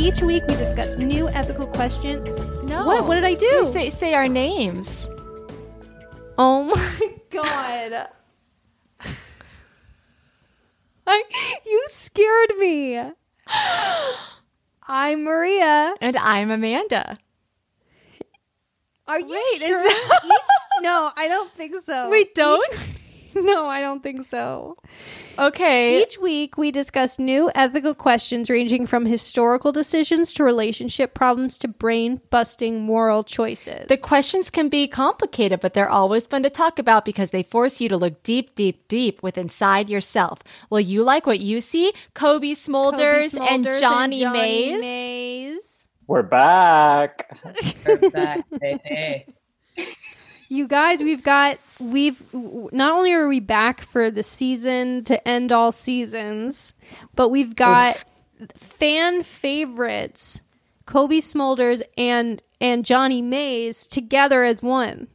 Each week we discuss new ethical questions. No. What, what did I do? You say say our names. Oh my god. I, you scared me. I'm Maria. And I'm Amanda. Are you Wait, is sure? that- Each- no, I don't think so. We don't? Each- no, I don't think so. Okay. Each week, we discuss new ethical questions ranging from historical decisions to relationship problems to brain busting moral choices. the questions can be complicated, but they're always fun to talk about because they force you to look deep, deep, deep with inside yourself. Will you like what you see? Cobie Smulders, Cobie and, Jonny and Mais. Mais. We're back. We're back, baby. You guys, we've got we've not only are we back for the season to end all seasons, but we've oh. got fan favorites Cobie Smulders and and Jonny Mais together as one.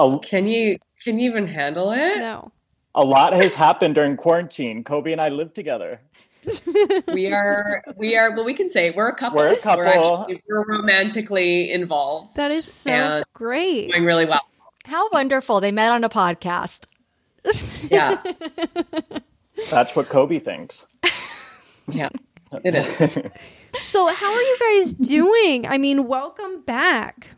A, Can you can you even handle it? No. a lot has happened during quarantine. Cobie and I lived together. We are we are well we can say we're a couple. We're a couple. actually we're romantically involved. That is so and great. going really well. How wonderful. They met on a podcast. Yeah. That's what Cobie thinks. Yeah. It is. So, how are you guys doing? I mean, welcome back.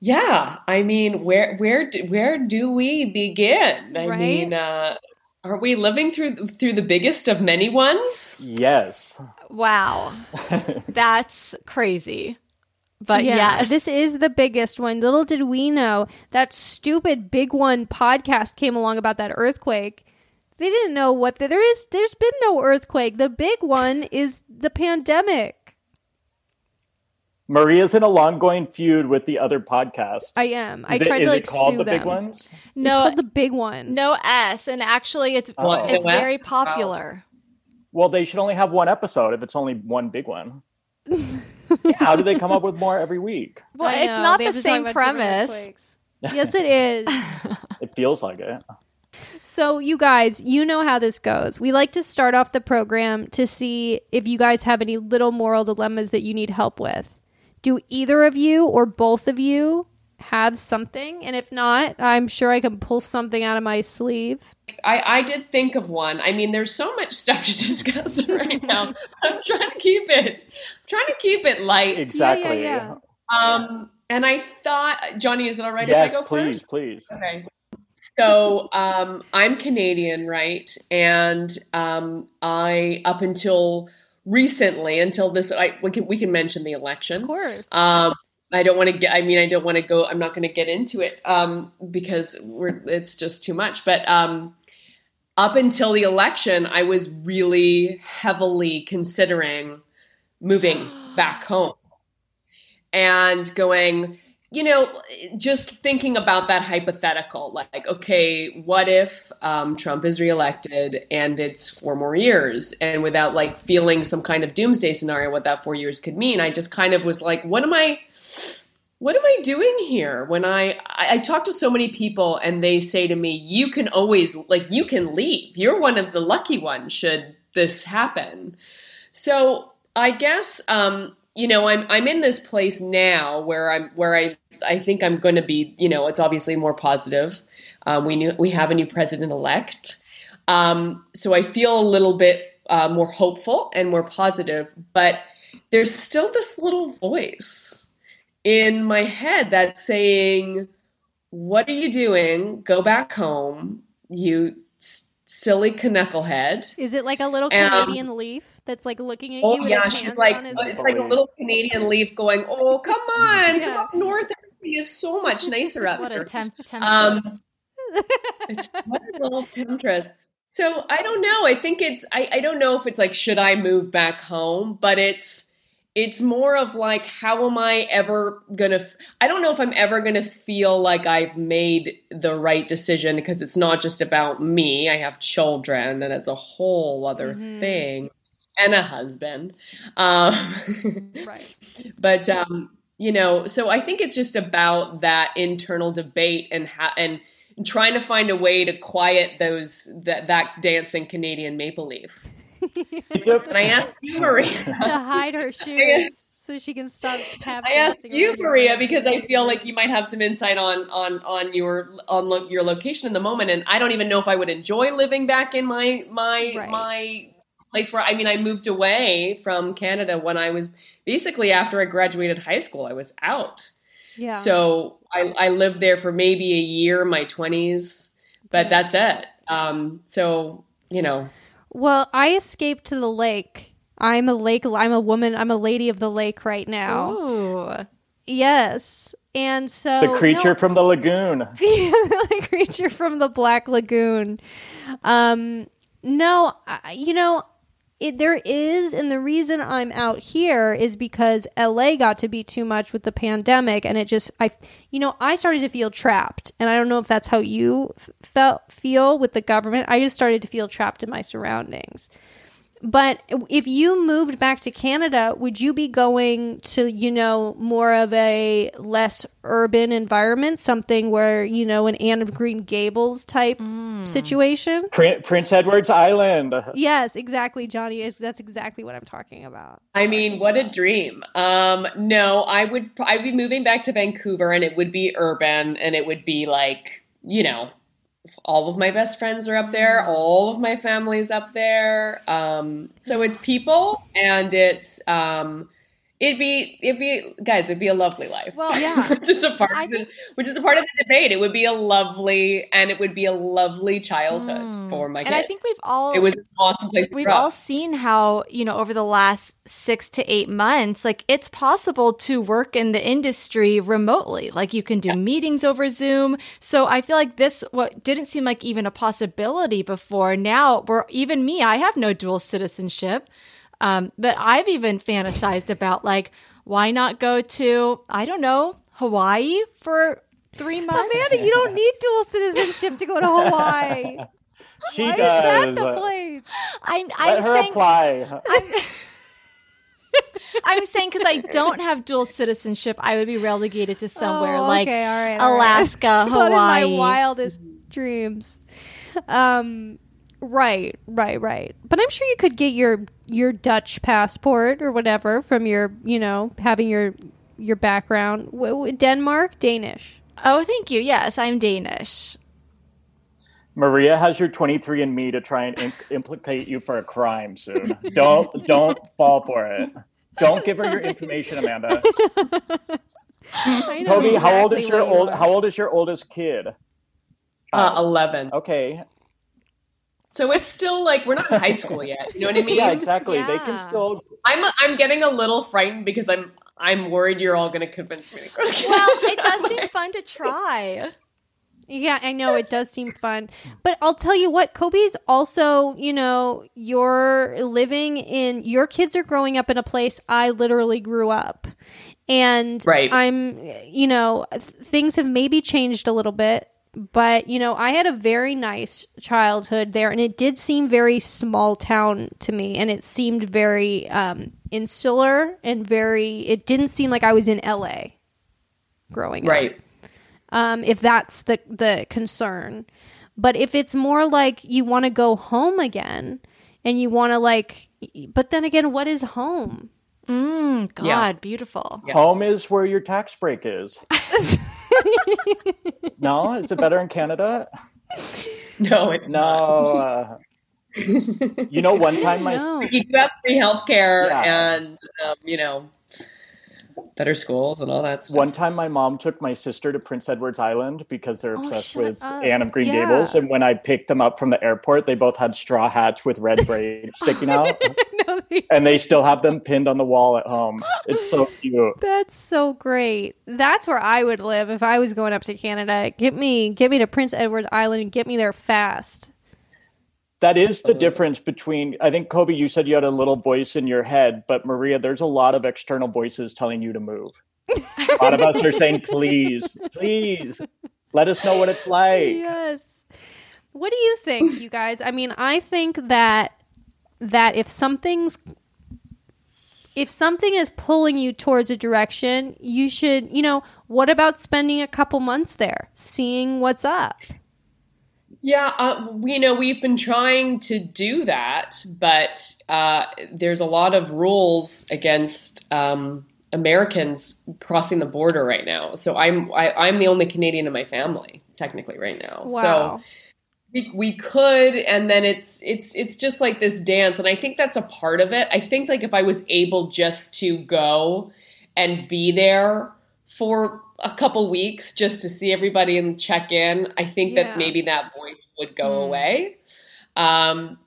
Yeah. I mean, where where do, where do we begin? I Right? mean, uh are we living through through the biggest of many ones? yes. Wow. That's crazy. But yeah, yes. this is the biggest one. Little did we know that stupid big one podcast came along about that earthquake. They didn't know what the, there is. There's been no earthquake. The big one is the pandemic. Maria's in a long going feud with the other podcast. I am. I Is it- tried is to like it called sue the them. big ones? It's no called the big one. no S and actually it's Oh. it's What? very popular. Well, they should only have one episode if it's only one big one. How do they come up with more every week? Well, it's not they the have to talk same premise. yes, it is. It feels like it. So, you guys, you know how this goes. We like to start off the program to see if you guys have any little moral dilemmas that you need help with. Do either of you or both of you have something? And if not, I'm sure I can pull something out of my sleeve. I, I did think of one. I mean, there's so much stuff to discuss right now. I'm trying to keep it I'm trying to keep it light. Exactly. yeah. Um, and I thought, Jonny, is it all right Yes, if I go please, first? please. Okay. So um, I'm Canadian, right? And um, I, up until recently, until this, I, we can we can mention the election. Of course. Um, I don't want to get. I mean, I don't want to go. I'm not going to get into it um, because we're. It's just too much. But um, up until the election, I was really heavily considering moving back home and going. You know, just thinking about that hypothetical, like, okay, what if um, Trump is reelected and it's four more years, and without like feeling some kind of doomsday scenario, what that four years could mean, I just kind of was like, what am I? what am I doing here? When I, I I talk to so many people and they say to me, you can always like you can leave. You're one of the lucky ones should this happen. So I guess um, you know I'm I'm in this place now where I'm where I I think I'm going to be you know it's obviously more positive. Um, we knew we have a new president elect. Um, so I feel a little bit uh, more hopeful and more positive, but there's still this little voice in my head that's saying, What are you doing? Go back home, you silly knucklehead. Is it like a little Um, Canadian leaf that's like looking at Oh you with yeah, she's like on his it's like a little Canadian leaf going, "Oh, come on, Yeah. come up north. Everything is so much nicer up What here." a temp- temptress. Um, it's what a little temptress. So I don't know. I think it's I, I don't know if it's like should I move back home, but it's it's more of like how am I ever gonna f- I don't know if I'm ever gonna feel like I've made the right decision because it's not just about me. I have children and it's a whole other Mhm. thing and a husband. Um, right. but um, you know, so I think it's just about that internal debate and ha- and trying to find a way to quiet those that that dancing Canadian maple leaf. And I asked you, Maria. to hide her shoes so she can stop tap I asked you, Maria, room. because I feel like you might have some insight on on on your on lo- your location in the moment, and I don't even know if I would enjoy living back in my my Right. my place where I mean I moved away from Canada when I was basically after I graduated high school. I was out. yeah. So I, I lived there for maybe a year, my 20s, but that's it. Um, so, you know, Well, I escaped to the lake. I'm a lake. I'm a woman. I'm a lady of the lake right now. Ooh. Yes, and so The creature no- from the lagoon. the creature from the Black Lagoon. Um, no, I, you know, it, there is, and the reason I'm out here is because LA got to be too much with the pandemic, and it just, I, you know, I started to feel trapped, and I don't know if that's how you felt feel with the government. I just started to feel trapped in my surroundings. But if you moved back to Canada, would you be going to, you know, more of a less urban environment, something where, you know, an Anne of Green Gables type situation? Prin- Prince Edward's Island. Yes, exactly, Jonny. Is that's exactly what I'm talking about. I mean, what a dream. Um, no, I would, I'd be moving back to Vancouver and it would be urban and it would be like, you know, all of my best friends are up there. All of my family's up there. Um, so it's people and it's, um, it'd be, it'd be, guys, it'd be a lovely life. Well, yeah. which is a part of the, which is a part of the debate. It would be a lovely and it would be a lovely childhood Mm. for my and kids. I think we've all it was an awesome place we've all seen how you know over the last six to eight months like it's possible to work in the industry remotely like you can do meetings over zoom so i feel like this what didn't seem like even a possibility before now we're even me i have no dual citizenship um, but i've even fantasized about like why not go to i don't know hawaii for three months Amanda, you don't need dual citizenship to go to Hawaii. She Why is that the place? I, Let i'm her saying apply. I'm saying because I don't have dual citizenship, I would be relegated to somewhere Oh, like all right, all right. Alaska, Not in my Hawaii. wildest dreams. Um, right, right, right. But I'm sure you could get your your Dutch passport or whatever from your, you know, having your your background. W- w- Denmark, Danish. oh, thank you. Yes, I'm Danish. Maria has your 23andMe to try and im- implicate you for a crime soon. don't don't fall for it. Don't give her your information, Amanda. I know Toby, how old is your you old? are. How old is your oldest kid? Uh, 11. Okay, So it's still like we're not in high school yet. You know what I mean? yeah, exactly. They can still. I'm I'm getting a little frightened because I'm I'm worried you're all going to convince me to go to Canada. Well, it does seem fun to try. Yeah, I know it does seem fun. But I'll tell you what, Cobie's also, you know, you're living in your kids are growing up in a place I literally grew up. And Right. I'm, you know, th- things have maybe changed a little bit, but you know, I had a very nice childhood there and it did seem very small town to me and it seemed very um insular and very it didn't seem like I was in LA growing up right. um, if that's the the concern. But if it's more like you want to go home again and you want to like, but then again, what is home? Mm, God, Yeah. beautiful. Home is where your tax break is. no, is it better in Canada? No, it's No. Uh, you know, one time my No. you do have free healthcare Yeah. and um, you know better schools and all that stuff. One time, my mom took my sister to Prince Edward's Island because they're Oh, obsessed shut with up. Anne of Green Yeah. Gables. And when I picked them up from the airport, they both had straw hats with red braids sticking out, no, they- and they still have them pinned on the wall at home. It's so cute. That's so great. That's where I would live if I was going up to Canada. Get me, get me to Prince Edward Island and get me there fast. That is the uh-huh. difference between. I think Cobie, you said you had a little voice in your head, but Maria, there's a lot of external voices telling you to move. a lot of us are saying, "Please, please, let us know what it's like." Yes. What do you think, you guys? I mean, I think that that if something's if something is pulling you towards a direction, you should, you know, what about spending a couple months there, seeing what's up? Yeah, uh, we- you know, we've been trying to do that, but uh, there's a lot of rules against um, Americans crossing the border right now. So I'm I, I'm the only Canadian in my family technically right now. Wow. So we, we could, and then it's it's it's just like this dance, and I think that's a part of it. I think like if I was able just to go and be there for a couple weeks just to see everybody and check in, I think Yeah. that maybe that voice would go Mm. away. Um,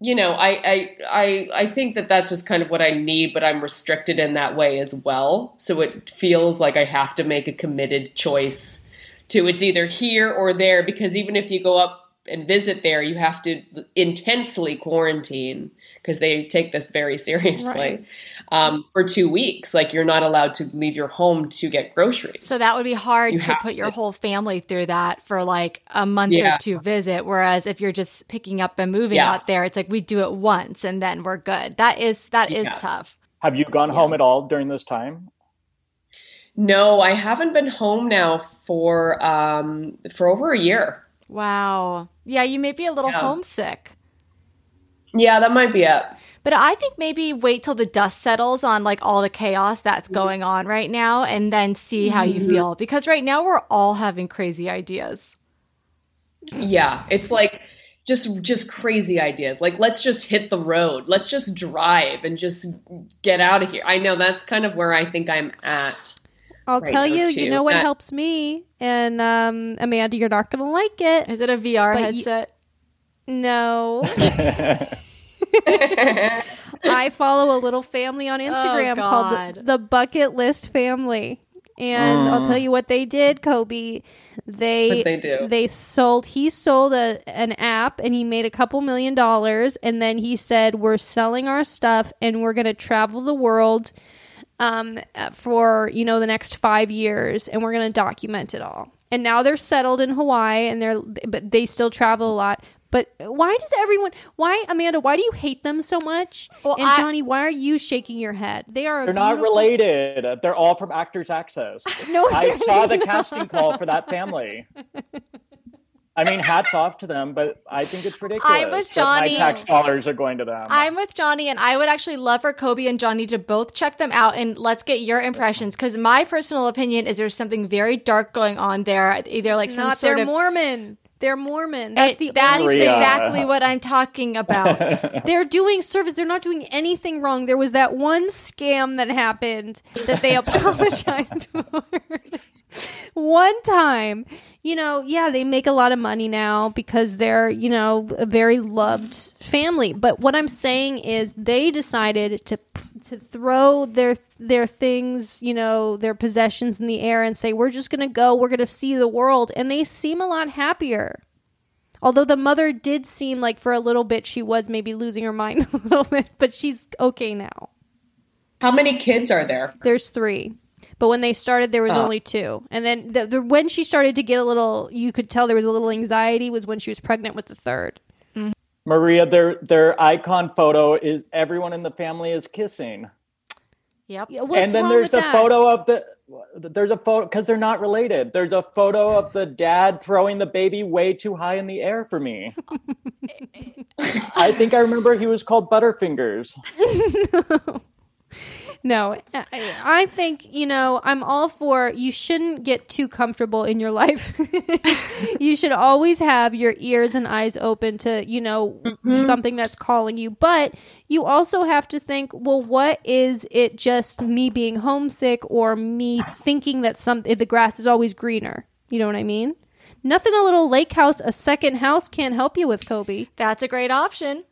you know, I, I I I think that that's just kind of what I need, but I'm restricted in that way as well. So it feels like I have to make a committed choice to it's either here or there because even if you go up and visit there, you have to intensely quarantine because they take this very seriously Right. Um, for two weeks. Like you're not allowed to leave your home to get groceries. So that would be hard You to put your to. whole family through that for like a month Yeah. or two visit. Whereas if you're just picking up and moving Yeah. out there, it's like we do it once and then we're good. That is that is Yeah. tough. Have you gone home at all during this time? no, I haven't been home now for um, for over a year. Wow. Yeah, you may be a little Yeah. homesick. Yeah, that might be it. But I think maybe wait till the dust settles on like all the chaos that's going on right now and then see how you feel. Because right now we're all having crazy ideas. Yeah, it's like just just crazy ideas. Like let's just hit the road. Let's just drive and just get out of here. I know that's kind of where I think I'm at. I'll Right tell you, too. you know what Uh, helps me, and um, Amanda, you're not gonna like it. Is it a VR But you- headset? No. I follow a little family on Instagram called the, the Bucket List Family. And I'll tell you what they did, Cobie. They What'd they do? they sold he sold a an app and he made a couple million dollars and then he said we're selling our stuff and we're going to travel the world um for, you know, the next 5 years and we're going to document it all. And now they're settled in Hawaii and they're but they still travel a lot. But why does everyone? Why Amanda? Why do you hate them so much? Well, and I- Jonny, why are you shaking your head? They are. They're not related. They're all from Actors Access. No, I saw the not. casting call for that family. I mean, hats off to them, but I think it's ridiculous. I'm with that my Jonny. tax dollars are going to them. I'm with Jonny, and I would actually love for Cobie and Jonny to both check them out and let's get your impressions. Because my personal opinion is there's something very dark going on there. Either like It's some not. sort They're of Mormon. They're Mormon. That's It- the that's only thing. exactly what I'm talking about. They're doing service. They're not doing anything wrong. There was that one scam that happened that they apologized for. one time, you know, yeah, they make a lot of money now because they're, you know, a very loved family. But what I'm saying is they decided to to throw their their things, you know, their possessions in the air and say, "We're just going to go. We're going to see the world." And they seem a lot happier. Although the mother did seem like for a little bit she was maybe losing her mind a little bit, but she's okay now. How many kids are there? There's three. But when they started, there was Oh. only two. And then the, the, when she started to get a little, you could tell there was a little anxiety was when she was pregnant with the third. Maria, their their icon photo is everyone in the family is kissing, yep. Yeah, What's and then wrong there's with the that? photo of the there's a photo because they're not related. There's a photo of the dad throwing the baby way too high in the air for me. I think I remember he was called Butterfingers. No, I, I think, you know, I'm all for you shouldn't get too comfortable in your life. you should always have your ears and eyes open to, you know, mm-hmm. something that's calling you. But you also have to think, well, what is it just me being homesick or me thinking that some the grass is always greener? You know what I mean? Nothing a little lake house, a second house can't help you with, Cobie. That's a great option.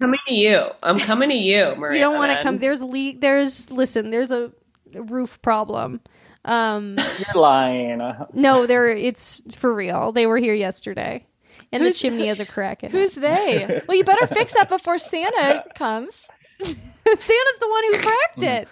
Coming to you. I'm coming to you, Maria. You don't want to come. There's le- There's listen. There's a roof problem. Um, You're lying. no, there. It's for real. They were here yesterday, and the chimney has a crack in it. Who's they? well, you better fix that before Santa comes. Santa's the one who cracked it.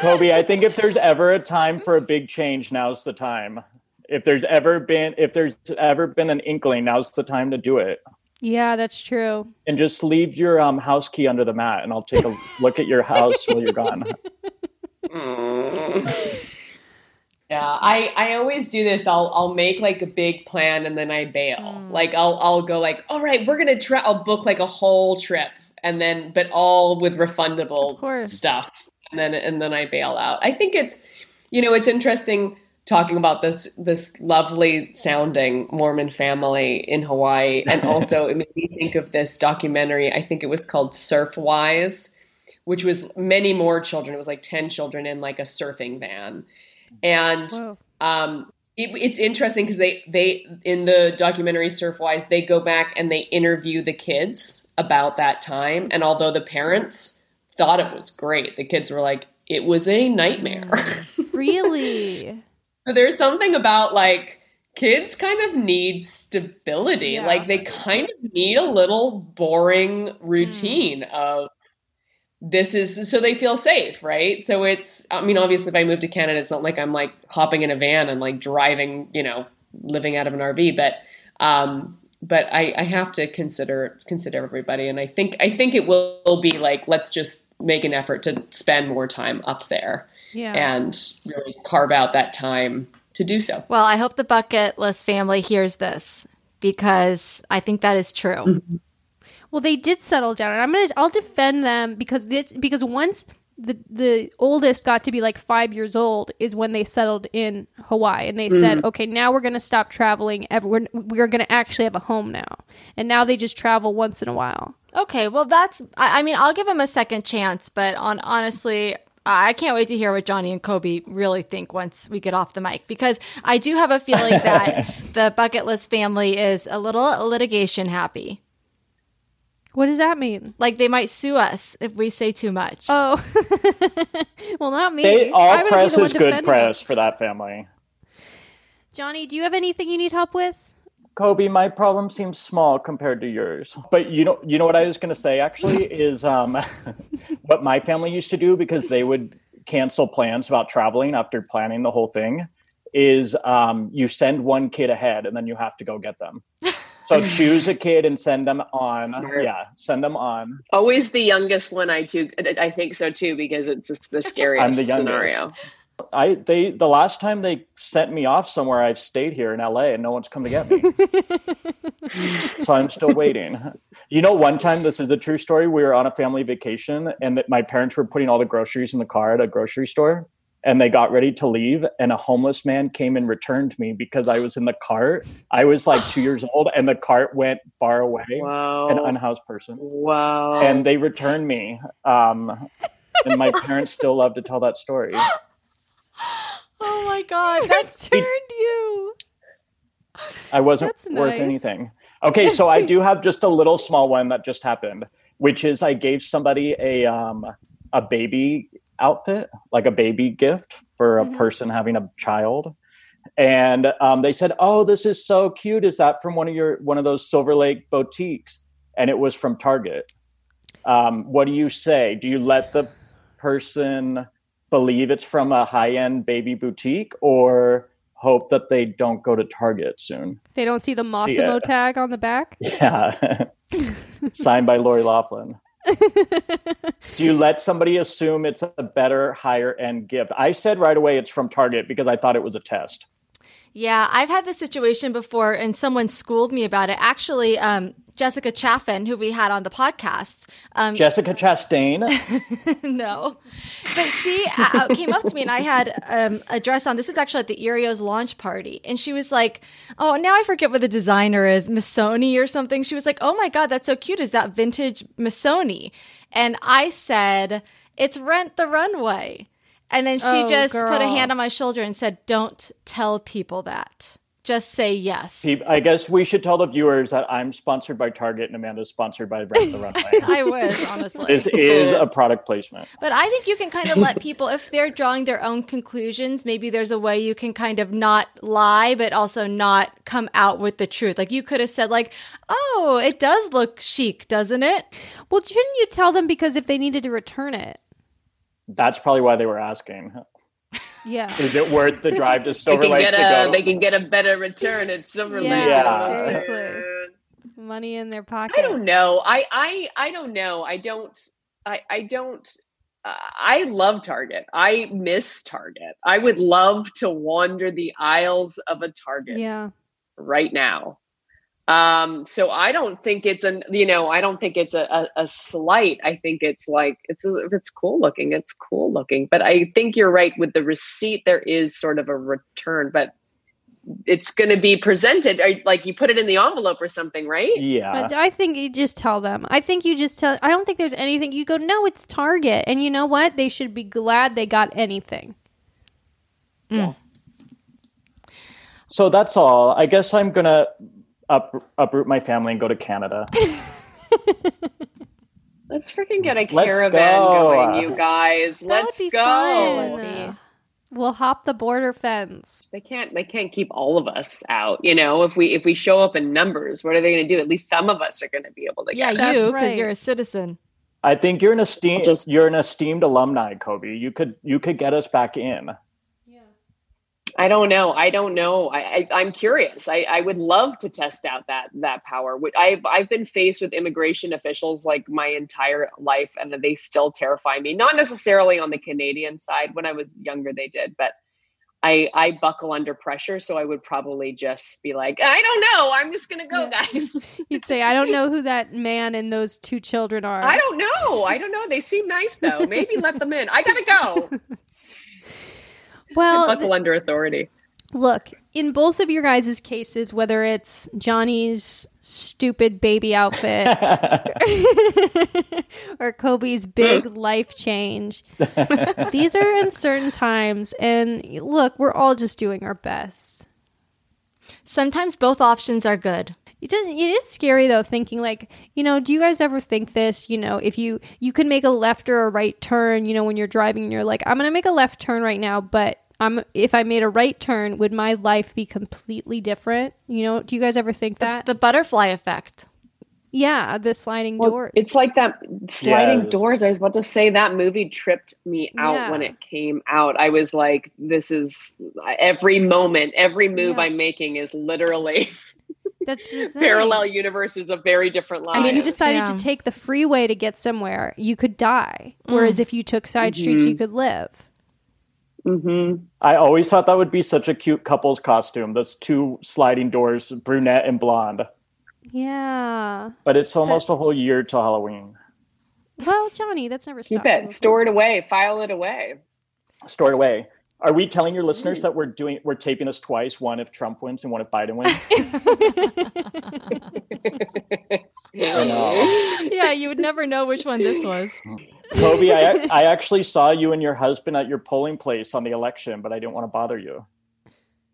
Cobie, I think if there's ever a time for a big change, now's the time. If there's ever been if there's ever been an inkling, now's the time to do it. Yeah, that's true. And just leave your um, house key under the mat, and I'll take a look at your house while you're gone. Yeah, I, I always do this. I'll I'll make like a big plan and then I bail. Like I'll I'll go like, all right, we're gonna try. I'll book like a whole trip and then but all with refundable stuff, and then and then I bail out. I think it's you know it's interesting talking about this this lovely sounding Mormon family in Hawaii, and also it made me think of this documentary. I think it was called Surfwise, which was many more children. It was like ten children in like a surfing van, and um, it, it's interesting because they they in the documentary Surfwise they go back and they interview the kids about that time, and although the parents thought it was great, the kids were like, it was a nightmare. Really? So there's something about like kids kind of need stability. Yeah. Like they kind of need a little boring routine of this is so they feel safe, right? So it's I mean obviously if I move to Canada it's not like I'm like hopping in a van and like driving, you know, living out of an RV, but um but I, I have to consider consider everybody and I think I think it will be like let's just make an effort to spend more time up there Yeah. and really carve out that time to do so. Well, I hope the bucket list family hears this because I think that is true. Mm-hmm. Well, they did settle down, and I'm gonna I'll defend them because this, because once the the oldest got to be like five years old is when they settled in Hawaii, and they mm-hmm. said, okay, now we're gonna stop traveling. Ever we're, we're gonna actually have a home now, and now they just travel once in a while. Okay, well, that's. I, I mean, I'll give them a second chance, but on honestly, I can't wait to hear what Jonny and Cobie really think once we get off the mic because I do have a feeling that the bucket list family is a little litigation happy. What does that mean? Like they might sue us if we say too much. Oh, well, not me. They, I'm all be press the one is good press for that family. Jonny, do you have anything you need help with? Cobie, my problem seems small compared to yours. But you know, you know what I was going to say actually is um, what my family used to do because they would cancel plans about traveling after planning the whole thing. Is um, you send one kid ahead and then you have to go get them. So choose a kid and send them on. Smart. Yeah, send them on. Always the youngest one. I too. I think so too because it's just the scariest I'm the youngest. scenario. I they the last time they sent me off somewhere, I've stayed here in LA and no one's come to get me. so I'm still waiting. You know, one time this is a true story. We were on a family vacation and that my parents were putting all the groceries in the car at a grocery store and they got ready to leave and a homeless man came and returned me because I was in the cart. I was like two years old and the cart went far away. Wow. An unhoused person. wow. And they returned me. Um, and my parents still love to tell that story. God, that turned you. I wasn't That's worth nice. anything. Okay, so I do have just a little small one that just happened, which is I gave somebody a um a baby outfit, like a baby gift for a Mhm. person having a child. And um, they said, "Oh, this is so cute. Is that from one of your one of those Silver Lake boutiques?" And it was from Target. Um, what do you say? Do you let the person believe it's from a high end baby boutique, or hope that they don't go to Target soon? They don't see the Mossimo Yeah. tag on the back. Yeah. Signed by Lori Loughlin. Do you let somebody assume it's a better, higher end gift? I said right away it's from Target because I thought it was a test. Yeah, I've had this situation before, and someone schooled me about it. Actually, um, Jessica Chaffin, who we had on the podcast. Um, Jessica Chastain. no, but she uh, came up to me and I had um, a dress on. This is actually at the Earios launch party, and she was like, "Oh, now I forget what the designer is, Missoni or something." She was like, "Oh my god, that's so cute! Is that vintage Missoni?" And I said, "It's Rent the Runway." And then she Oh, just put a hand on my shoulder and said, "Don't tell people that. Just say yes." I guess we should tell the viewers that I'm sponsored by Target and Amanda's sponsored by Rent the Runway. I wish, honestly. this is a product placement. But I think you can kind of let people, if they're drawing their own conclusions, maybe there's a way you can kind of not lie, but also not come out with the truth. Like you could have said, like, "Oh, it does look chic, doesn't it?" Well, shouldn't you tell them because if they needed to return it? That's probably why they were asking. Yeah. Is it worth the drive to They Silver can Lake get to go? they can get a better return at Silver Lake. Yeah. seriously. Money in their pocket. I don't know. I I I don't know. I don't. I I don't. Uh, I love Target. I miss Target. I would love to wander the aisles of a Target Yeah. right now. Um, so I don't think it's an you know I don't think it's a, a, a slight. I think it's like it's if it's cool looking, it's cool looking. But I think you're right with the receipt. There is sort of a return, but it's going to be presented or, like you put it in the envelope or something, right? yeah. But I think you just tell them. I think you just tell. I don't think there's anything. You go, no, it's Target, and you know what? They should be glad they got anything. yeah So that's all. I guess I'm gonna up, uproot my family and go to Canada. Let's freaking get a Let's caravan go. going, you guys. That Let's be go. fun. We'll hop the border fence. They can't they can't keep all of us out, you know. If we if we show up in numbers, what are they going to do? At least some of us are going to be able to Yeah, get you because right. you're a citizen. I think you're an esteemed Just- you're an esteemed alumni, Cobie. You could you could get us back in. I don't know. I don't know. I, I I'm curious. I, I would love to test out that that power. I've I've been faced with immigration officials like my entire life, and they still terrify me. Not necessarily on the Canadian side. When I was younger, they did, but I I buckle under pressure. So I would probably just be like, I don't know. I'm just gonna go, guys. You'd say, I don't know who that man and those two children are. I don't know. I don't know. They seem nice though. Maybe let them in. I gotta go. Well, buckle under authority. Look, in both of your guys' cases, whether it's Jonny's stupid baby outfit or Cobie's big life change, these are uncertain times. And look, we're all just doing our best. Sometimes both options are good. It doesn't. It is scary though, thinking like, you know, do you guys ever think this? You know, if you you can make a left or a right turn, you know, when you're driving, and you're like, I'm gonna make a left turn right now, but I'm if I made a right turn, would my life be completely different? You know, do you guys ever think that? The butterfly effect. yeah, the sliding Well, doors. It's like that sliding Yes. doors. I was about to say that movie tripped me out Yeah. when it came out. I was like, this is every moment, every move Yeah. I'm making is literally That's the thing. parallel universes of very different life. I mean, you decided Yeah. to take the freeway to get somewhere, you could die. Whereas mm. if you took side streets, you mm-hmm. could live. Hmm I always thought that would be such a cute couple's costume. Those two sliding doors, brunette and blonde. Yeah. But it's almost a whole year till Halloween. Well, Jonny, that's never Keep stopped. it, store it away, file it away. store it away. Are we telling your listeners that we're doing we're taping this twice? One if Trump wins and one if Biden wins. I. Yeah, you would never know which one this was. Toby, I, I actually saw you and your husband at your polling place on the election, but I didn't want to bother you.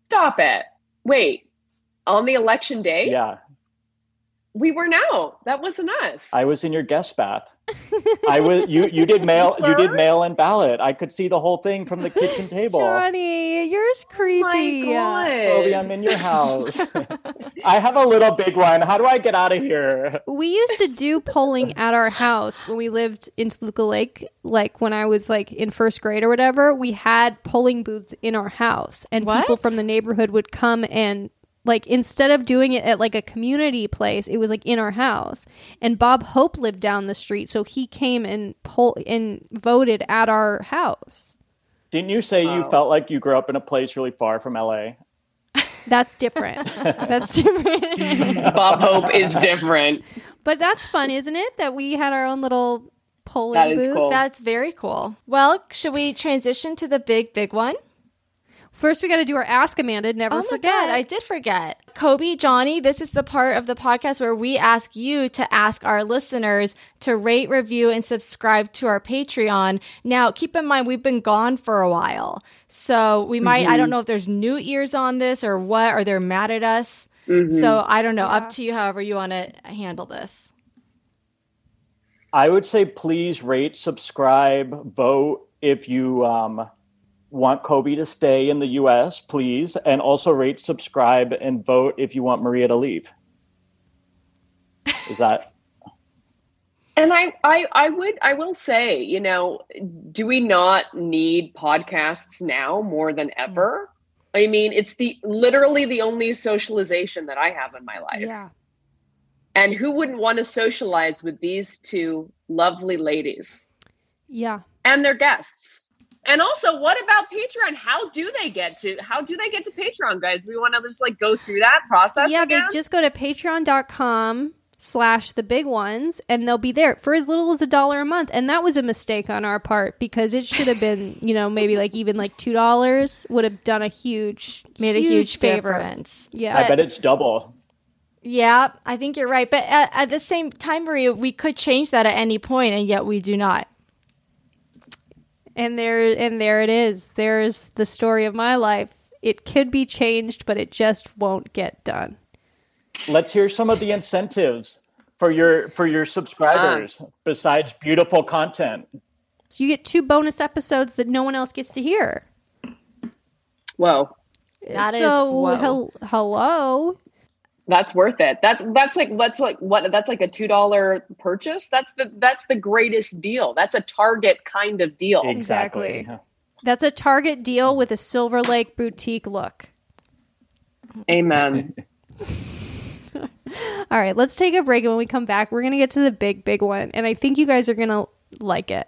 Stop it. Wait, on the election day, Yeah, we were now. That wasn't us. I was in your guest bath. I was you. You did mail. You did mail and ballot. I could see the whole thing from the kitchen table. Jonny, you're Oh creepy. my God. Toby, I'm in your house. I have a little big one. How do I get out of here? We used to do polling at our house when we lived in Toluca Lake. Like when I was like in first grade or whatever, we had polling booths in our house, and What? people from the neighborhood would come and like instead of doing it at like a community place, it was like in our house. And Bob Hope lived down the street, so he came and poll and voted at our house. Didn't you say you felt like you grew up in a place really far from LA? That's different. that's different. Bob Hope is different. but that's fun, isn't it? That we had our own little polling That is booth. cool. That's very cool. Well, should we transition to the big, big one? First, we got to do our Ask Amanda. Never oh my forget. God, I did forget. Cobie, Jonny, this is the part of the podcast where we ask you to ask our listeners to rate, review, and subscribe to our Patreon. Now, keep in mind, we've been gone for a while. So we might, I don't know if there's new ears on this or what, or they're mad at us. So I don't know. Up to you, however you want to handle this. I would say please rate, subscribe, vote if you um, want Cobie to stay in the U.S. Please, and also rate, subscribe, and vote if you want Maria to leave. Is that And I, I, I would, I will say, you know, do we not need podcasts now more than mm. ever? I mean, it's the literally the only socialization that I have in my life. Yeah. And who wouldn't want to socialize with these two lovely ladies Yeah. and their guests? And also, what about Patreon? How do they get to how do they get to Patreon, guys? We want to just like go through that process. yeah, again? they just go to patreon.com slash the big ones and they'll be there for as little as a dollar a month. And that was a mistake on our part because it should have been, you know, maybe like even like two dollars would have done a huge Made a huge favor. difference. Yeah. I bet it's double. Yeah, I think you're right. But at, at the same time, Maria, we could change that at any point, and yet we do not. And there and there it is. There's the story of my life. It could be changed, but it just won't get done. Let's hear some of the incentives for your for your subscribers ah. besides beautiful content. So you get two bonus episodes that no one else gets to hear. Whoa. That is so whoa. hel- hello. That's worth it. That's that's like that's like what that's like a two dollar purchase. That's the that's the greatest deal. That's a Target kind of deal. Exactly. That's a Target deal with a Silver Lake boutique look. Amen. All right, let's take a break. And when we come back, we're going to get to the big, big one. And I think you guys are going to like it.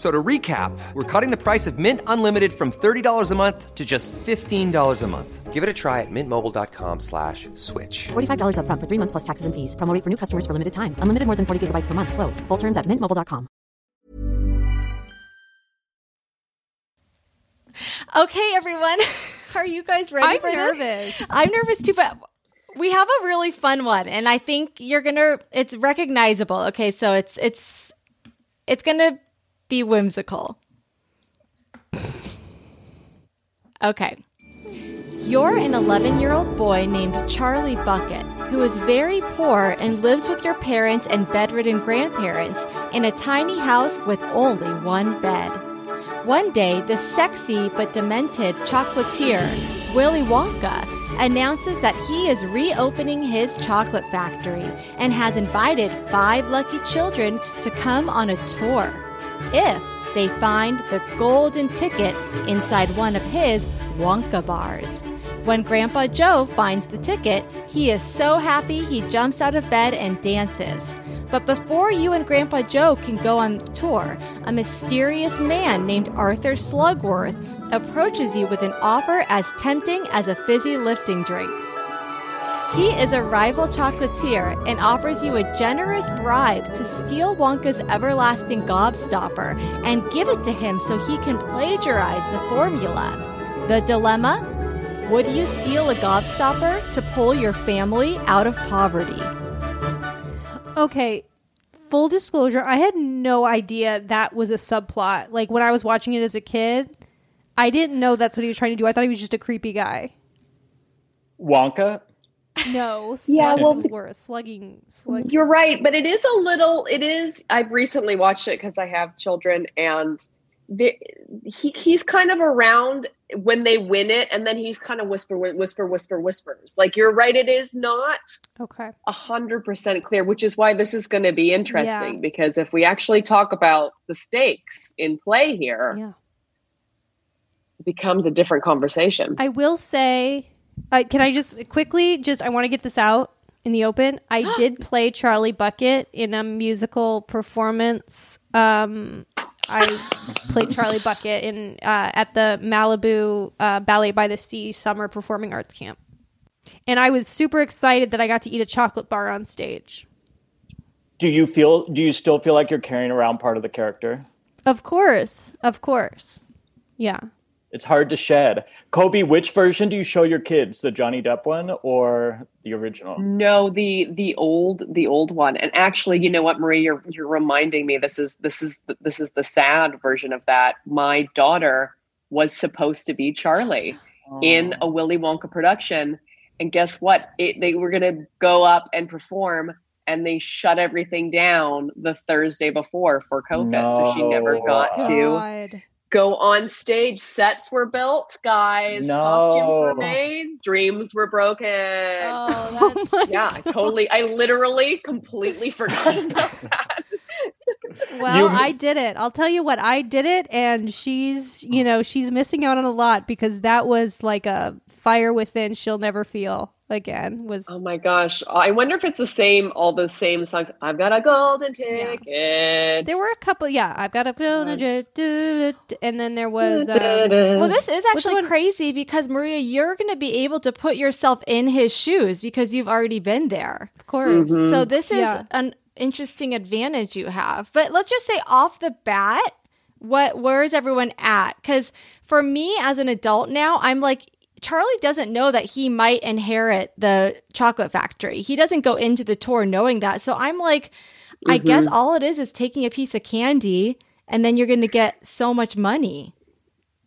F- So to recap, we're cutting the price of Mint Unlimited from $30 a month to just $15 a month. Give it a try at mintmobile.com slash switch. $45 upfront for three months plus taxes and fees. Promo rate for new customers for limited time. Unlimited more than 40 gigabytes per month. Slows. Full terms at mintmobile.com. Okay, everyone, are you guys ready I'm for this? nervous. I'm nervous too, but we have a really fun one, and I think you're gonna. It's recognizable. Okay, so it's it's it's gonna be whimsical. Okay. You're an 11 year old boy named Charlie Bucket who is very poor and lives with your parents and bedridden grandparents in a tiny house with only one bed. One day, the sexy but demented chocolatier, Willy Wonka, announces that he is reopening his chocolate factory and has invited five lucky children to come on a tour. If they find the golden ticket inside one of his Wonka bars. When Grandpa Joe finds the ticket, he is so happy he jumps out of bed and dances. But before you and Grandpa Joe can go on tour, a mysterious man named Arthur Slugworth approaches you with an offer as tempting as a fizzy lifting drink. He is a rival chocolatier and offers you a generous bribe to steal Wonka's everlasting gobstopper and give it to him so he can plagiarize the formula. The dilemma? Would you steal a gobstopper to pull your family out of poverty? Okay, full disclosure, I had no idea that was a subplot. Like when I was watching it as a kid, I didn't know that's what he was trying to do. I thought he was just a creepy guy. Wonka. No, Yeah, well, worse. Slugging, slug. You're right, but it is a little. It is. I've recently watched it because I have children, and the, he he's kind of around when they win it, and then he's kind of whisper, whisper, whisper, whispers. Like you're right. It is not Okay. a hundred percent clear, which is why this is going to be interesting. Yeah. Because if we actually talk about the stakes in play here, Yeah. it becomes a different conversation. I will say, uh, can I just quickly just I want to get this out in the open. I did play Charlie Bucket in a musical performance. Um, I played Charlie Bucket in uh, at the Malibu uh, Ballet by the Sea Summer Performing Arts Camp, and I was super excited that I got to eat a chocolate bar on stage. Do you feel? Do you still feel like you're carrying around part of the character? Of course, of course, yeah. It's hard to shed. Cobie, which version do you show your kids? The Johnny Depp one or the original? No, the the old the old one. And actually, you know what, Marie, you're you're reminding me. This is this is this is the sad version of that. My daughter was supposed to be Charlie in oh. a Willy Wonka production, and guess what? It, they were going to go up and perform, and they shut everything down the Thursday before for COVID, so she never No. got to God. Go on stage. Sets were built, guys. Costumes were made. Dreams were broken. Oh, that's Yeah, I totally. I literally completely forgot about that. Well, You- I did it. I'll tell you what, I did it, and she's, you know, she's missing out on a lot because that was like a fire within she'll never feel again. Was Oh my gosh! I wonder if it's the same. All the same songs. I've got a golden ticket. there were a couple, yeah. I've got a golden ticket and then there was, um, Well, this is actually one- crazy because Maria, you're going to be able to put yourself in his shoes because you've already been there. of course, Mm-hmm. So this is Yeah. an interesting advantage you have. But let's just say off the bat, what where's everyone at? Because for me as an adult now, I'm like. Charlie doesn't know that he might inherit the chocolate factory. He doesn't go into the tour knowing that. So I'm like, I guess all it is is taking a piece of candy and then you're going to get so much money.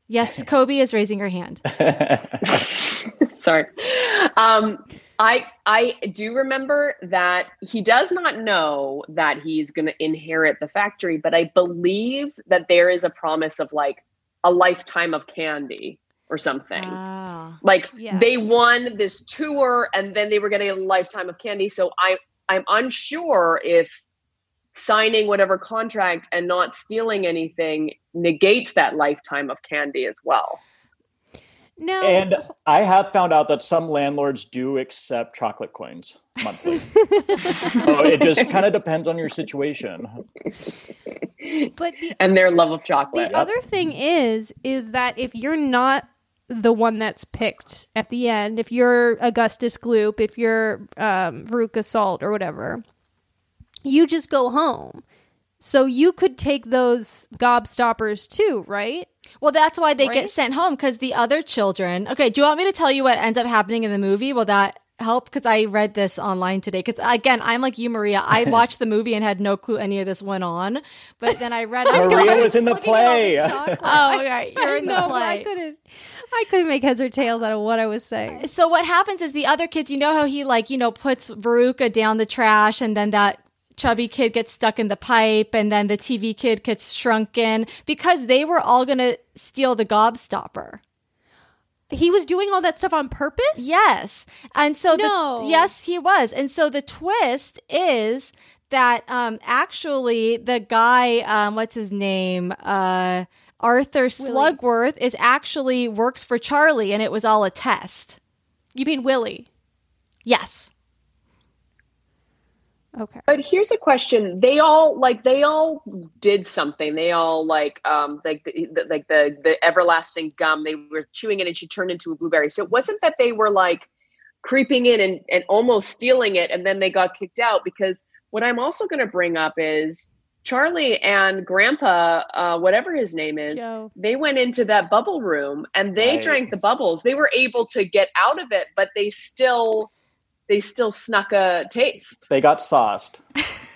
Yes, Cobie is raising her hand. Sorry. Um, I I do remember that he does not know that he's going to inherit the factory, but I believe that there is a promise of like a lifetime of candy or something. Ah. like Yes. they won this tour and then they were getting a lifetime of candy. So I I'm unsure if signing whatever contract and not stealing anything negates that lifetime of candy as well. no, And I have found out that some landlords do accept chocolate coins monthly. so it just kind of depends on your situation. but the And their love of chocolate. The other thing is, is that if you're not the one that's picked at the end, if you're Augustus Gloop, if you're um, Veruca Salt or whatever, you just go home. So you could take those gobstoppers too, right? Well, that's why they Right? get sent home because the other children. Okay, do you want me to tell you what ends up happening in the movie? Will that help? Because I read this online today. Because again, I'm like you, Maria. I watched the movie and had no clue any of this went on, but then I read. Maria was in the Looking at all play. Oh, right, you're I in know, the but I play. couldn't. I couldn't make heads or tails out of what I was saying. So what happens is the other kids, you know how he like, you know, puts Veruca down the trash and then that chubby kid gets stuck in the pipe and then the TV kid gets shrunken because they were all going to steal the gobstopper. He was doing all that stuff on purpose. Yes. And so No. the yes, he was. And so the twist is that um actually the guy um what's his name? Uh Arthur Slugworth is actually works for Charlie and it was all a test. You mean Willy? Yes. Okay. But here's a question: They all like they all did something. They all like um like the, the like the the everlasting gum. They were chewing it, and she turned into a blueberry. So it wasn't that they were like creeping in and and almost stealing it, and then they got kicked out. Because what I'm also going to bring up is Charlie and Grandpa, uh, whatever his name is, Joe. they went into that bubble room and they Right. drank the bubbles. They were able to get out of it, but they still they still snuck a taste. They got sauced.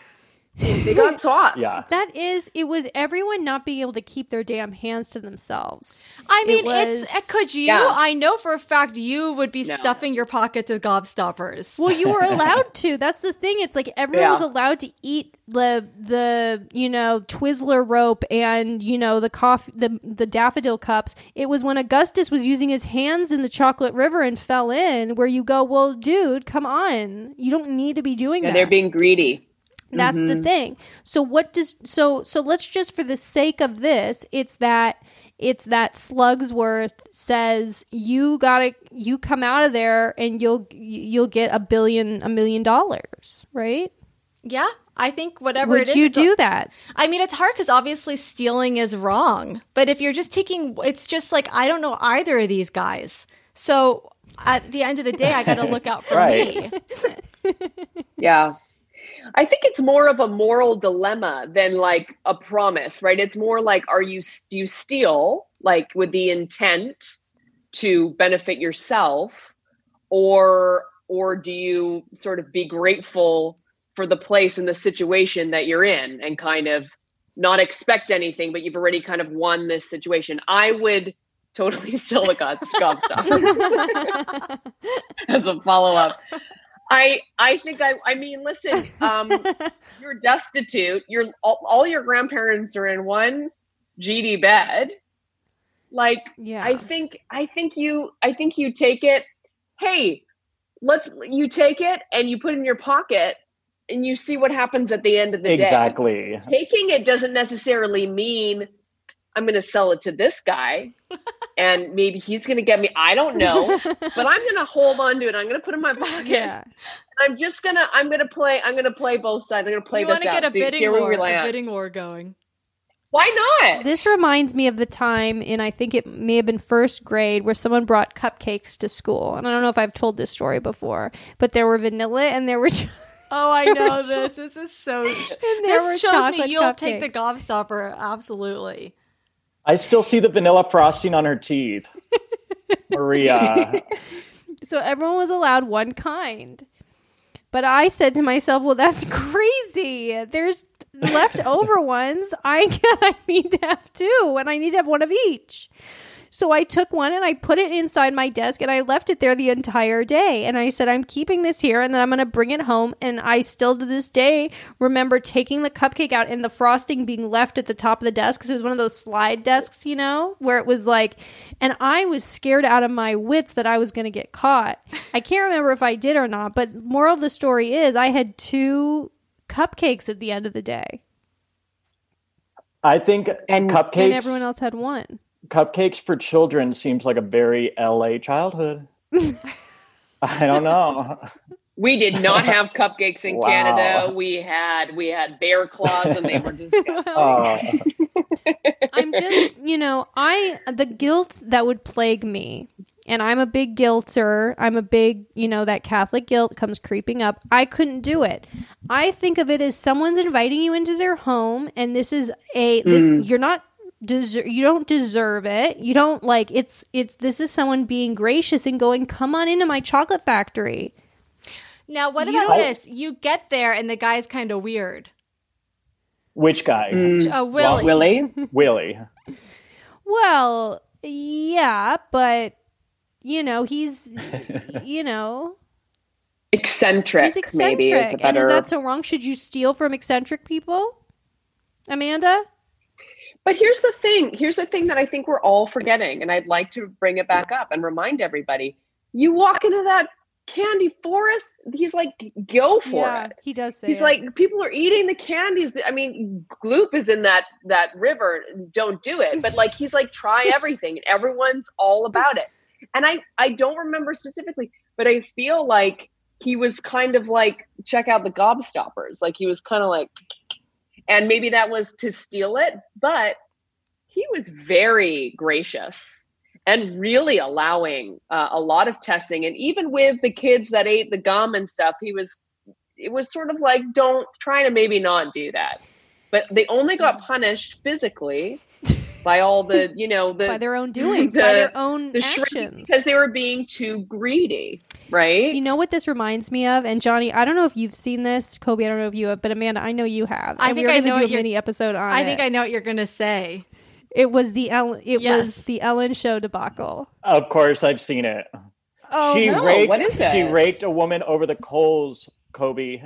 They got sauce. Yeah. That is, it was everyone not being able to keep their damn hands to themselves. I It mean, was- it's uh, could you? Yeah. I know for a fact you would be No. stuffing your pockets with gobstoppers. Well, you were allowed to. That's the thing. It's like everyone was allowed to eat the the you know Twizzler rope and you know the coffee the the daffodil cups. It was when Augustus was using his hands in the chocolate river and fell in where you go, well, dude, come on, you don't need to be doing Yeah, that. they're being greedy. That's the mm-hmm. thing. So what does so so let's just for the sake of this, it's that It's that Slugsworth says you gotta you come out of there and you'll you'll get a billion a million dollars, right? Yeah, I think whatever Would is. you do that? I mean, it's hard because obviously stealing is wrong. But if you're just taking, it's just like I don't know either of these guys. So at the end of the day, I got to look out for me. Yeah. I think it's more of a moral dilemma than like a promise, right? It's more like are you do you steal like with the intent to benefit yourself or or do you sort of be grateful for the place and the situation that you're in and kind of not expect anything but you've already kind of won this situation. I would totally steal the god scoff stuff as a follow-up. I I think I I mean listen, um you're destitute. You're all, all your grandparents are in one GD bed. Like Yeah. I think I think you I think you take it. Hey, let's you take it and you put it in your pocket and you see what happens at the end of the day. Exactly. Taking it doesn't necessarily mean I'm going to sell it to this guy and maybe he's going to get me. I don't know, but I'm going to hold on to it. I'm going to put it in my pocket. yeah. I'm just gonna I'm gonna play I'm gonna play both sides. I'm gonna play you this want to out. get a see, see bidding where war, we a land. bidding war going. Why not? This reminds me of the time in I think it may have been first grade where someone brought cupcakes to school. And I don't know if I've told this story before, but there were vanilla and there were Oh, I know this. This is so. there were this shows me you'll take the cupcakes. gobstopper. Absolutely. I still see the vanilla frosting on her teeth. Maria. so everyone was allowed one kind. But I said to myself, "Well, that's crazy. There's leftover ones. I I need to have two, and I need to have one of each." So I took one and I put it inside my desk and I left it there the entire day. And I said, I'm keeping this here and then I'm going to bring it home. And I still to this day remember taking the cupcake out and the frosting being left at the top of the desk because it was one of those slide desks, you know, where it was like, and I was scared out of my wits that I was going to get caught. I can't remember if I did or not, but moral of the story is I had two cupcakes at the end of the day I think And- cupcakes and everyone else had one. Cupcakes for children seems like a very LA childhood. I don't know. We did not have cupcakes in Wow. Canada. We had we had bear claws and they were disgusting. Oh, I'm just, you know, I the guilt that would plague me. And I'm a big guilter. I'm a big, you know, that Catholic guilt comes creeping up. I couldn't do it. I think of it as someone's inviting you into their home and this is a this mm. you're not deser- you don't deserve it. You don't like it's it's this is someone being gracious and going, "Come on into my chocolate factory." Now, what You- about this? You get there and the guy's kind of weird. which guy? Uh, Willy. Willy? Willy. Well, yeah, but you know, he's you know, Eccentric, He's eccentric. maybe is a And is that so wrong? Should you steal from eccentric people? Amanda? But here's the thing. Here's the thing that I think we're all forgetting, and I'd like to bring it back up and remind everybody. You walk into that candy forest, he's like, go for yeah, it. he does say He's it. like, people are eating the candies. I mean, Gloop is in that that river. Don't do it. But like, he's like, try everything, and everyone's all about it. And I I don't remember specifically, but I feel like he was kind of like, check out the gobstoppers. Like he was kind of like, and maybe that was to steal it, but he was very gracious and really allowing uh, a lot of testing. And even with the kids that ate the gum and stuff, he was it was sort of like don't try to maybe not do that but they only got punished physically by all the you know the by their own doings, by their own the actions. because they were being too greedy right You know what this reminds me of? And Jonny, I don't know if you've seen this. Cobie, I don't know if you have, but Amanda, I know you have. I And think we I know do what a you're- mini episode on I think it. I know what you're going to say. It was the Ellen, it Yes. was the Ellen show debacle. Of course, I've seen it. Oh, she no, raped. what is She it? raped a woman over the coals. Cobie.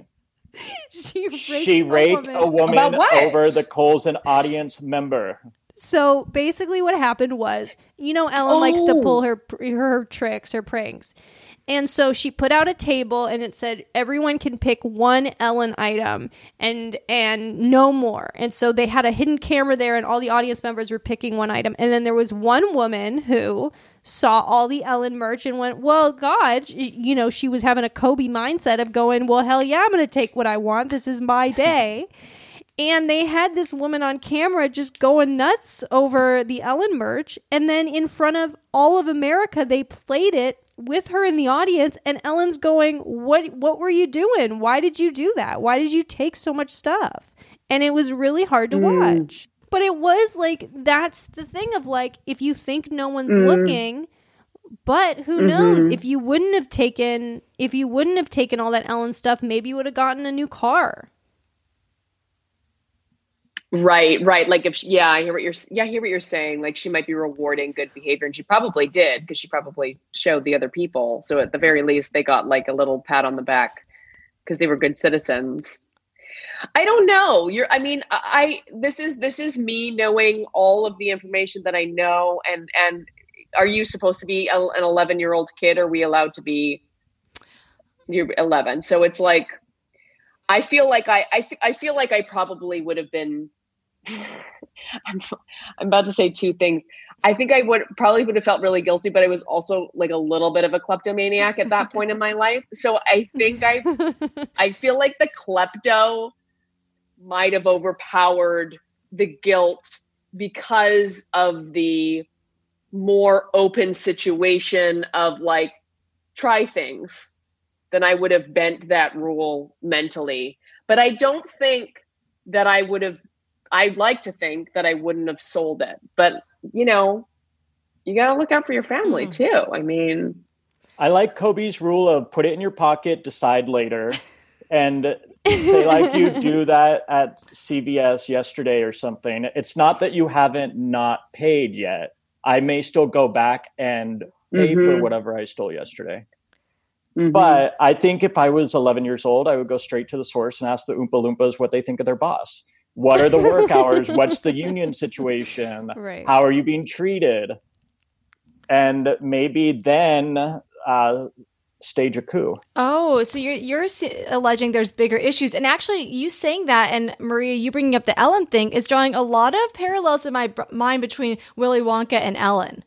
she raped, she a raped woman. a woman About what? over the coals. An audience member. So basically, what happened was, you know, Ellen likes to pull oh. her her tricks, her pranks, and so she put out a table, and it said everyone can pick one Ellen item, and and no more. And so they had a hidden camera there, and all the audience members were picking one item, and then there was one woman who saw all the Ellen merch and went, "Well, God, you know, she was having a Cobie mindset of going, well, hell yeah, I'm going to take what I want. This is my day." And they had this woman on camera just going nuts over the Ellen merch. And then in front of all of America, they played it with her in the audience. And Ellen's going, What what were you doing? Why did you do that? Why did you take so much stuff? And it was really hard to mm. watch. But it was like that's the thing of like if you think no one's mm. looking, but who mm-hmm. knows if you wouldn't have taken if you wouldn't have taken all that Ellen stuff, maybe you would have gotten a new car. Right, right. Like if she, yeah, I hear what you're yeah, I hear what you're saying. Like she might be rewarding good behavior, and she probably did because she probably showed the other people. So at the very least, they got like a little pat on the back because they were good citizens. I don't know. You're. I mean, I. This is this is me knowing all of the information that I know, and and are you supposed to be a, an 11 year old kid? Are we allowed to be? You're 11, so it's like I feel like I I, th- I feel like I probably would have been. I'm, I'm about to say two things. I think I would probably would have felt really guilty, but I was also like a little bit of a kleptomaniac at that point in my life. So I think I I feel like the klepto might have overpowered the guilt because of the more open situation of like try things then I would have bent that rule mentally. But I don't think that I would have, I'd like to think that I wouldn't have sold it. But, you know, you got to look out for your family Mm. too. I mean, I like Cobie's rule of put it in your pocket, decide later, and say like you do that at CVS yesterday or something. It's not that you haven't not paid yet. I may still go back and pay for Mhm. whatever I stole yesterday. mhm. But I think if I was 11 years old, I would go straight to the source and ask the Oompa Loompas what they think of their boss. What are the work hours? What's the union situation? Right. How are you being treated? And maybe then uh, stage a coup. Oh, so you're you're alleging there's bigger issues, and actually, you saying that and Maria, you bringing up the Ellen thing is drawing a lot of parallels in my b- mind between Willy Wonka and Ellen,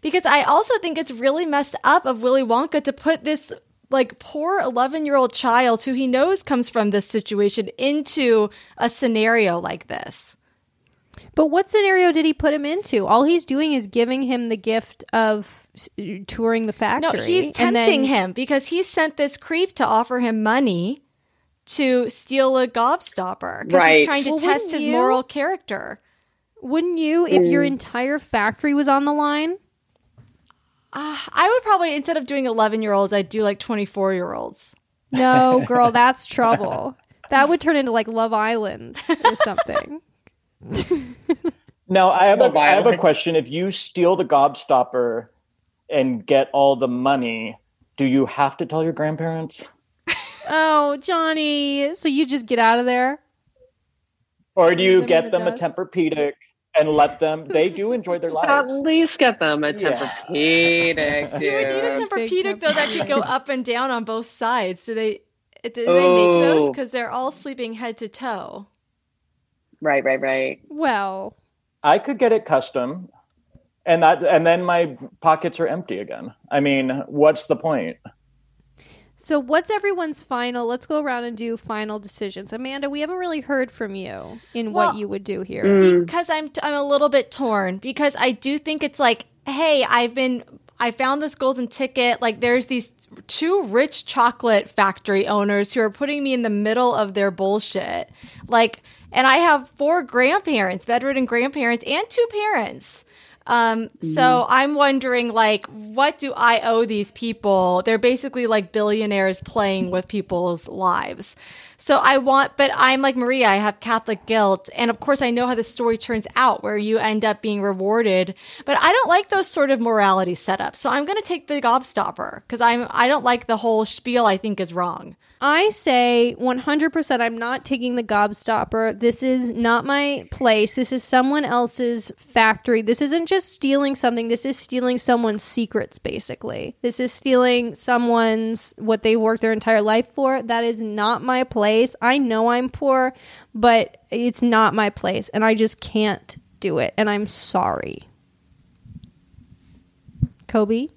because I also think it's really messed up of Willy Wonka to put this like poor 11 year old child who he knows comes from this situation into a scenario like this. But what scenario did he put him into? All he's doing is giving him the gift of touring the factory. No, he's tempting then- him because he sent this creep to offer him money to steal a gobstopper because Right. he's trying to Well, test his you? moral character. Wouldn't you, if Mm. your entire factory was on the line? Uh, I would probably instead of doing 11 year olds, I'd do like 24 year olds. No, girl, that's trouble. That would turn into like Love Island or something. Now, I have, Love a, I have a question. If you steal the gobstopper and get all the money, do you have to tell your grandparents? oh, Jonny. So you just get out of there? Or do you them get the them a dust. Tempur-Pedic and let them? They do enjoy their life. at least get them a Yeah. Tempur-Pedic, You would need a dude. Tempur-Pedic though that could go up and down on both sides. Do they? Do they make Oh. those because they're all sleeping head to toe? Right, right, right. Well, I could get it custom, and that, and then my pockets are empty again. I mean, what's the point? So what's everyone's final? Let's go around and do final decisions. Amanda, we haven't really heard from you in Well, what you would do here. Mm. because I'm I'm a little bit torn because I do think it's like, hey, I've been I found this golden ticket. Like there's these two rich chocolate factory owners who are putting me in the middle of their bullshit. Like and I have four grandparents, bedridden grandparents and two parents. Um, so I'm wondering, like, what do I owe these people? They're basically like billionaires playing with people's lives. So I want, but I'm like Maria, I have Catholic guilt. And of course, I know how the story turns out where you end up being rewarded. But I don't like those sort of morality setups. So I'm going to take the gobstopper because I'm, I don't like the whole spiel I think is wrong. I say 100% I'm not taking the gobstopper. This is not my place. This is someone else's factory. This isn't just stealing something. This is stealing someone's secrets, basically. This is stealing someone's what they worked their entire life for. That is not my place. I know I'm poor, but it's not my place. And I just can't do it. And I'm sorry. Cobie?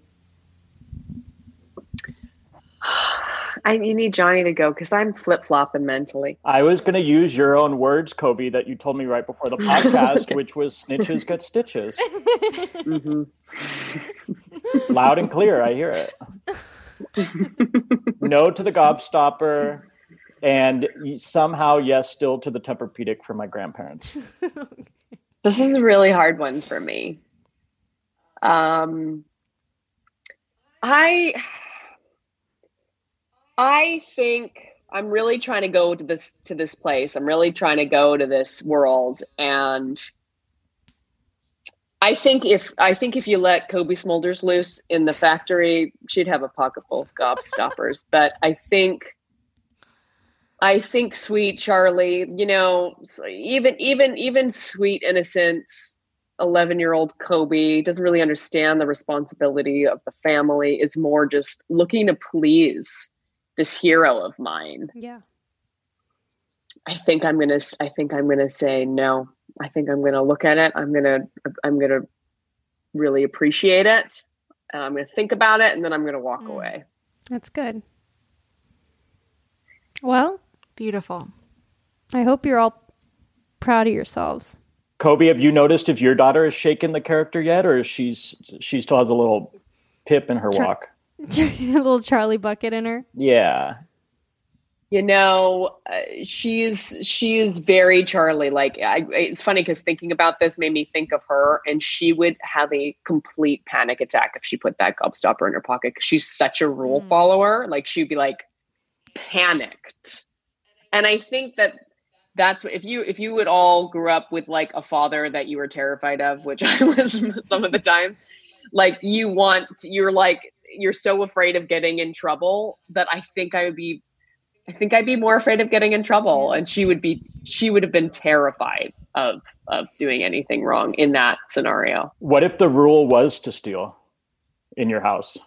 I you need Jonny to go because I'm flip flopping mentally. I was going to use your own words, Cobie, that you told me right before the podcast, which was snitches get stitches. hmm Loud and clear. I hear it. no to the gobstopper. And somehow, yes, still to the Tempur-Pedic for my grandparents. This is a really hard one for me. Um, I I think I'm really trying to go to this to this place. I'm really trying to go to this world and I think if I think if you let Cobie Smulders loose in the factory, she'd have a pocket full of gobstoppers. but I think I think sweet Charlie, you know, even even even sweet innocence 11 year old Cobie doesn't really understand the responsibility of the family, is more just looking to please this hero of mine. Yeah. I think I'm gonna I think I'm gonna say no. I think I'm gonna look at it. I'm gonna I'm gonna really appreciate it. And I'm gonna think about it and then I'm gonna walk Mm. away. That's good. Well, Beautiful. I hope you're all proud of yourselves. Cobie, have you noticed if your daughter has shaken the character yet, or is she's she still has a little pip in her Sure. walk? a little Charlie bucket in her. Yeah. You know, uh, she's she is very Charlie. Like I, it's funny because thinking about this made me think of her, and she would have a complete panic attack if she put that gobstopper in her pocket because she's such a rule Mm. follower. Like she'd be like panicked, and I think that that's what- if you if you would all grew up with like a father that you were terrified of, which I was some of the times. Like you want, you're like you're so afraid of getting in trouble that I think I would be I think I'd be more afraid of getting in trouble, and she would be. She would have been terrified of of doing anything wrong in that scenario. What if the rule was to steal in your house?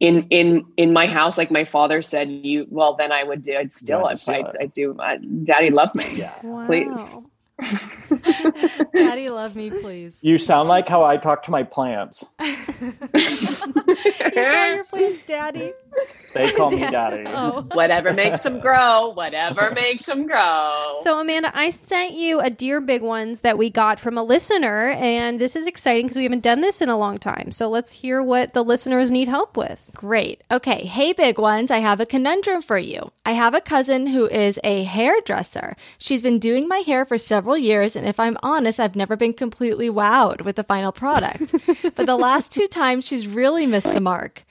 In in in my house, like my father said, you. Well, then I would do. I'd still. have to I'd, steal I'd, it. I'd do. Uh, Daddy love me. Yeah. Please. Daddy, love me, please. You sound like how I talk to my plants. You call your plants daddy? They call me daddy. Oh. Whatever makes them grow. Whatever makes them grow. So, Amanda, I sent you a Dear Big Ones that we got from a listener, and this is exciting because we haven't done this in a long time. So, let's hear what the listeners need help with. Great. Okay. Hey, big ones. I have a conundrum for you. I have a cousin who is a hairdresser. She's been doing my hair for several years, and if I'm honest, I've never been completely wowed with the final product. but the last two times, she's really missed the mark.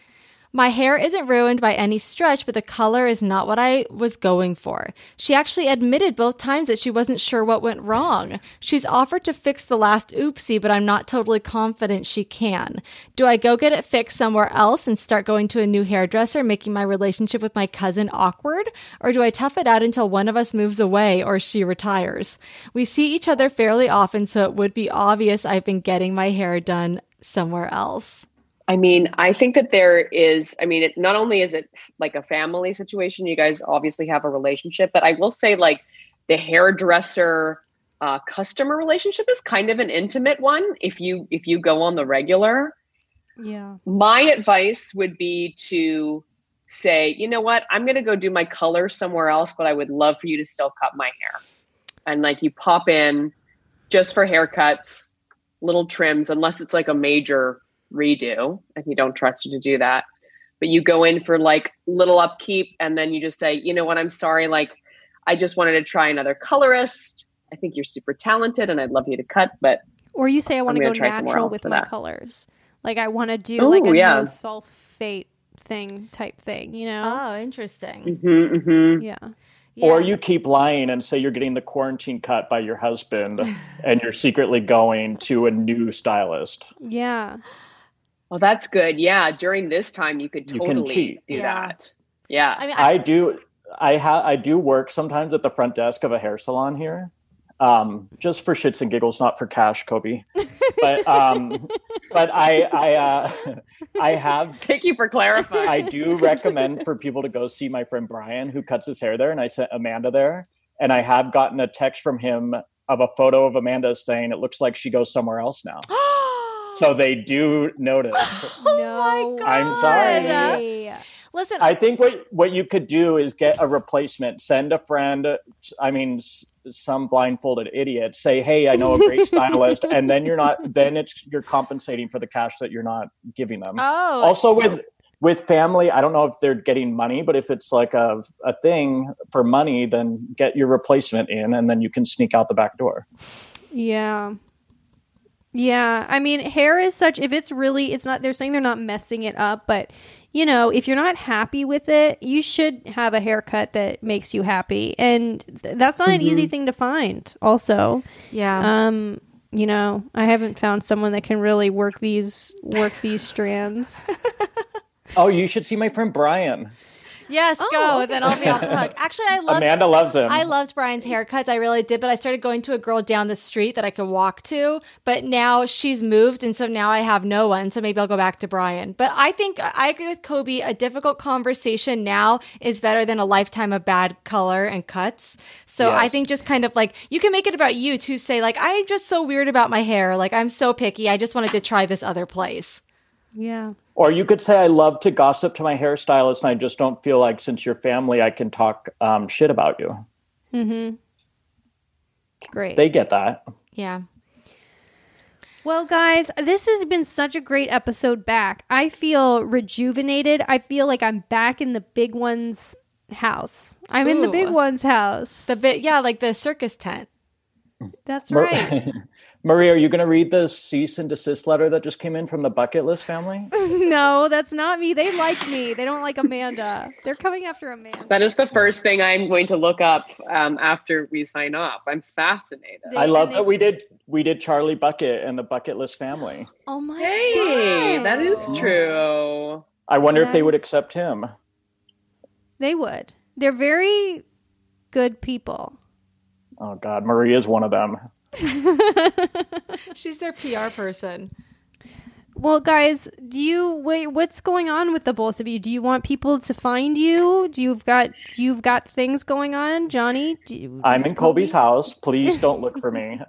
My hair isn't ruined by any stretch, but the color is not what I was going for. She actually admitted both times that she wasn't sure what went wrong. She's offered to fix the last oopsie, but I'm not totally confident she can. Do I go get it fixed somewhere else and start going to a new hairdresser, making my relationship with my cousin awkward? Or do I tough it out until one of us moves away or she retires? We see each other fairly often, so it would be obvious I've been getting my hair done somewhere else. I mean, I think that there is, I mean, it, not only is it like a family situation, you guys obviously have a relationship, but I will say, like, the hairdresser uh, customer relationship is kind of an intimate one if you if you go on the regular. Yeah. my advice would be to say you know what? I'm going to go do my color somewhere else but i would love for you to still cut my hair. And like you pop in just for haircuts little trims unless it's like a major redo and you don't trust you to do that but you go in for like little upkeep and then you just say you know what i'm sorry like i just wanted to try another colorist i think you're super talented and i'd love you to cut but Or you say I want to go try somewhere natural else with my that. colors. Like I want to do Ooh, like a yeah. no sulfate thing type thing, you know? Oh, interesting. hmm hmm yeah. Or you keep lying and say you're getting the quarantine cut by your husband and you're secretly going to a new stylist. Yeah. Well, that's good. Yeah, during this time, you could totally cheat. do Yeah. that. Yeah. I mean, I, I do I have I do work sometimes at the front desk of a hair salon here. Um, just for shits and giggles, not for cash, Cobie. But um, but I I uh, I have Thank you for clarifying. I do recommend for people to go see my friend Brian who cuts his hair there, and I sent Amanda there, and I have gotten a text from him of a photo of Amanda saying it looks like she goes somewhere else now. so they do notice. Oh no. I'm sorry. listen, I think what what you could do is get a replacement. Send a friend. I mean, s- some blindfolded idiot. Say, "Hey, I know a great stylist," and then you're not. Then it's you're compensating for the cash that you're not giving them. oh, also with with family, I don't know if they're getting money, but if it's like a a thing for money, then get your replacement in, and then you can sneak out the back door. Yeah. Yeah. I mean, hair is such, if it's really, it's not, they're saying they're not messing it up, but, you know, if you're not happy with it, you should have a haircut that makes you happy. And th- that's not an easy thing to find, also. yeah. Um, you know, I haven't found someone that can really work these work these strands. Oh, you should see my friend Brian. Yes, oh, go. okay. Then I'll be off the hook. Actually, I loved Amanda loves him. I loved Brian's haircuts. I really did, but I started going to a girl down the street that I could walk to. But now she's moved, and so now I have no one. So maybe I'll go back to Brian. But I think I agree with Cobie. A difficult conversation now is better than a lifetime of bad color and cuts. So I think just kind of like you can make it about you to say like I'm just so weird about my hair. Like I'm so picky. I just wanted to try this other place. Yeah. Or you could say, I love to gossip to my hairstylist, and I just don't feel like, since you're family, I can talk um, shit about you. Mm-hmm. Great. They get that. Yeah. Well, guys, this has been such a great episode back. I feel rejuvenated. I feel like I'm back in the big one's house. I'm in the big one's house. The bit, yeah, like the circus tent. That's right. Maria, are you going to read the cease and desist letter that just came in from the bucket list family? no, that's not me. They like me. They don't like Amanda. They're coming after Amanda. that is the first thing I'm going to look up um, after we sign off. I'm fascinated. They- I love and that we did we did Charlie Bucket and the bucket list family. Oh my hey, god. that is true. I wonder if they would accept him. They would. They're very good people. Oh God, Maria's one of them. She's their PR person. Well, guys, do you wait? What's going on with the both of you? Do you want people to find you? Do you've got you've got things going on, Jonny? Do you, I'm in Cobie's house. Please don't look for me.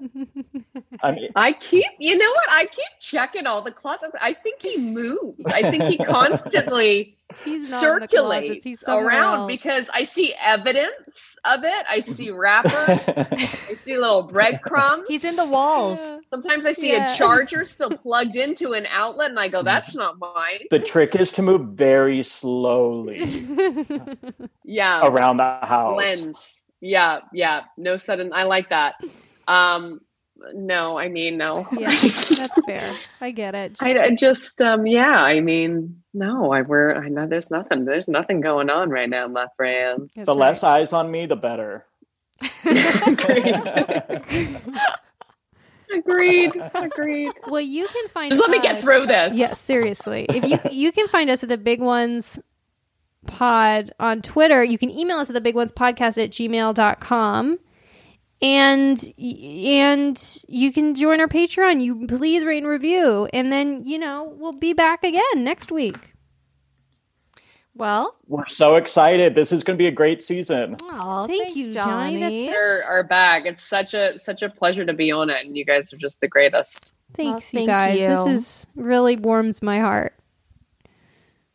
I'm, I keep, you know what? I keep checking all the closets. I think he moves. I think he constantly He's not in the circulates He's somewhere around else. because I see evidence of it. I see wrappers. I see little breadcrumbs. He's in the walls. Sometimes I see Yeah. a charger still plugged into an outlet, and I go, "That's not mine." the trick is to move very slowly Yeah, around the house. blend. Yeah, yeah. No sudden. I like that. Um, no, I mean no. yeah, that's fair. I get it. I, I just um yeah i mean no i we're i know there's nothing there's nothing going on right now my friends That's the right. less eyes on me, the better. agreed agreed Well, you can find. just let me get through this Yeah, seriously. If you you can find us at the Big Ones Pod on Twitter, you can email us at the Big Ones Podcast at gmail.com. And and you can join our Patreon. You please rate and review, and then you know we'll be back again next week. Well, We're so excited. This is going to be a great season. oh, Thank thanks, you, Jonny. Jonny. That's are, are back it's such a such a pleasure to be on it and you guys are just the greatest Thanks, Well, you thank guys. This is really warms my heart.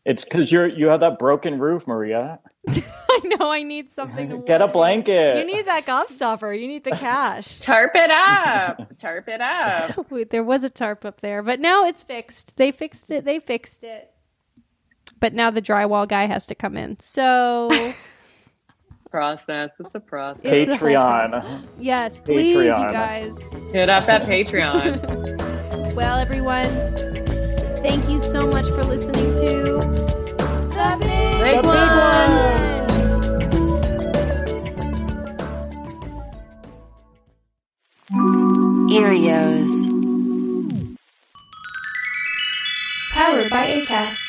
It's because you're you have that broken roof, Maria. I know I need something to Get a blanket. You need that gobstopper. You need the cash. tarp it up tarp it up Wait, there was a tarp up there, but now it's fixed. They fixed it. They fixed it. But now the drywall guy has to come in. So process. It's a process. It's the whole Patreon. Yes, please, you guys. Hit up that Patreon. Well, everyone, thank you so much for listening to The Big, Big Ones. Earios. Powered by ACAST.